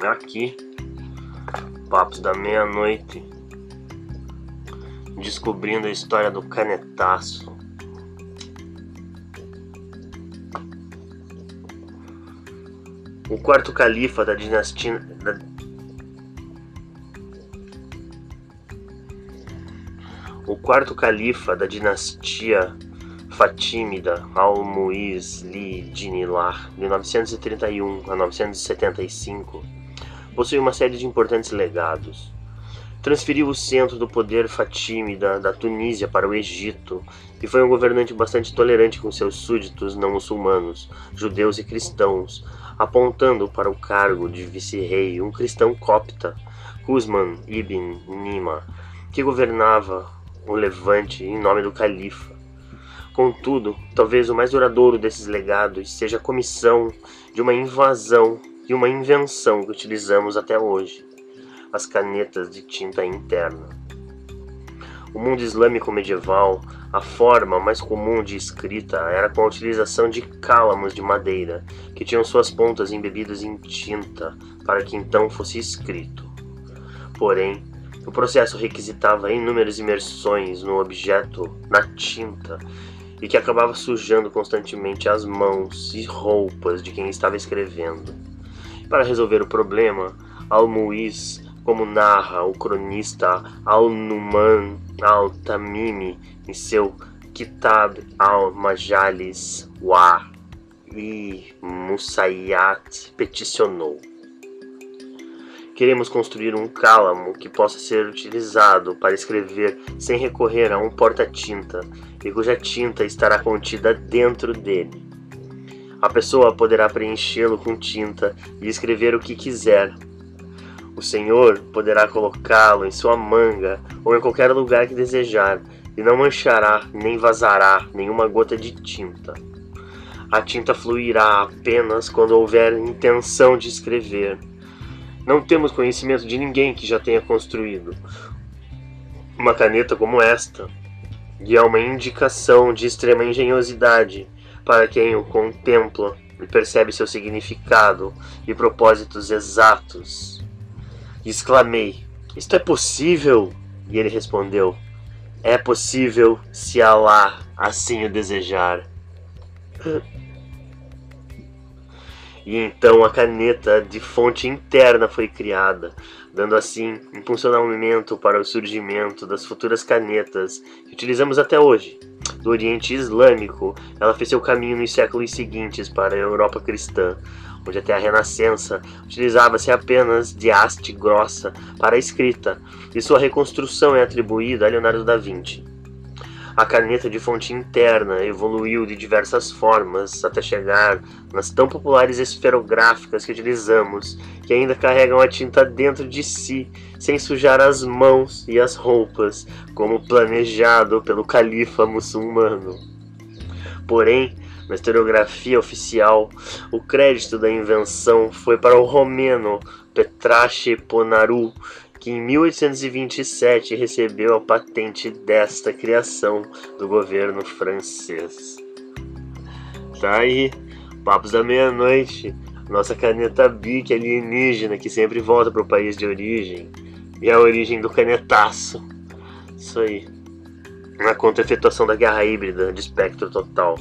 Aqui, Papos da Meia-Noite, descobrindo a história do canetaço. O quarto califa da dinastia. Da... O quarto califa da dinastia Fatímida al-Muiz li-Dinilar, de 931 a 975, possui uma série de importantes legados. Transferiu o centro do poder fatímida da Tunísia para o Egito e foi um governante bastante tolerante com seus súditos não muçulmanos, judeus e cristãos, apontando para o cargo de vice-rei um cristão copta, Usman ibn Nima, que governava o Levante em nome do califa. Contudo, talvez o mais duradouro desses legados seja a comissão de uma invasão e uma invenção que utilizamos até hoje: as canetas de tinta interna. O mundo islâmico medieval, a forma mais comum de escrita era com a utilização de cálamos de madeira, que tinham suas pontas embebidas em tinta para que então fosse escrito. Porém, o processo requisitava inúmeras imersões no objeto, na tinta, e que acabava sujando constantemente as mãos e roupas de quem estava escrevendo. Para resolver o problema, Al-Muiz, como narra o cronista Al-Numan Al-Tamimi em seu Kitab al-Majalis wa e Musayyat peticionou Queremos construir um cálamo que possa ser utilizado para escrever sem recorrer a um porta-tinta e cuja tinta estará contida dentro dele. A pessoa poderá preenchê-lo com tinta e escrever o que quiser. O Senhor poderá colocá-lo em sua manga ou em qualquer lugar que desejar e não manchará nem vazará nenhuma gota de tinta. A tinta fluirá apenas quando houver intenção de escrever não temos conhecimento de ninguém que já tenha construído uma caneta como esta, e é uma indicação de extrema engenhosidade para quem o contempla e percebe seu significado e propósitos exatos. exclamei: Isto é possível? E ele respondeu: É possível se Alá assim o desejar. E então a caneta de fonte interna foi criada, dando assim impulsionamento para o surgimento das futuras canetas que utilizamos até hoje. Do Oriente Islâmico, ela fez seu caminho nos séculos seguintes para a Europa cristã, onde até a Renascença utilizava-se apenas de haste grossa para a escrita, e sua reconstrução é atribuída a Leonardo da Vinci. A caneta de fonte interna evoluiu de diversas formas até chegar nas tão populares esferográficas que utilizamos, que ainda carregam a tinta dentro de si, sem sujar as mãos e as roupas, como planejado pelo califa muçulmano. Porém, na historiografia oficial, o crédito da invenção foi para o romeno Petrache Ponaru, que em 1827 recebeu a patente desta criação do governo francês. Tá aí, papos da meia-noite, nossa caneta Bic alienígena que sempre volta para o país de origem e a origem do canetaço. Isso aí. Na contra-efetuação da guerra híbrida de espectro total.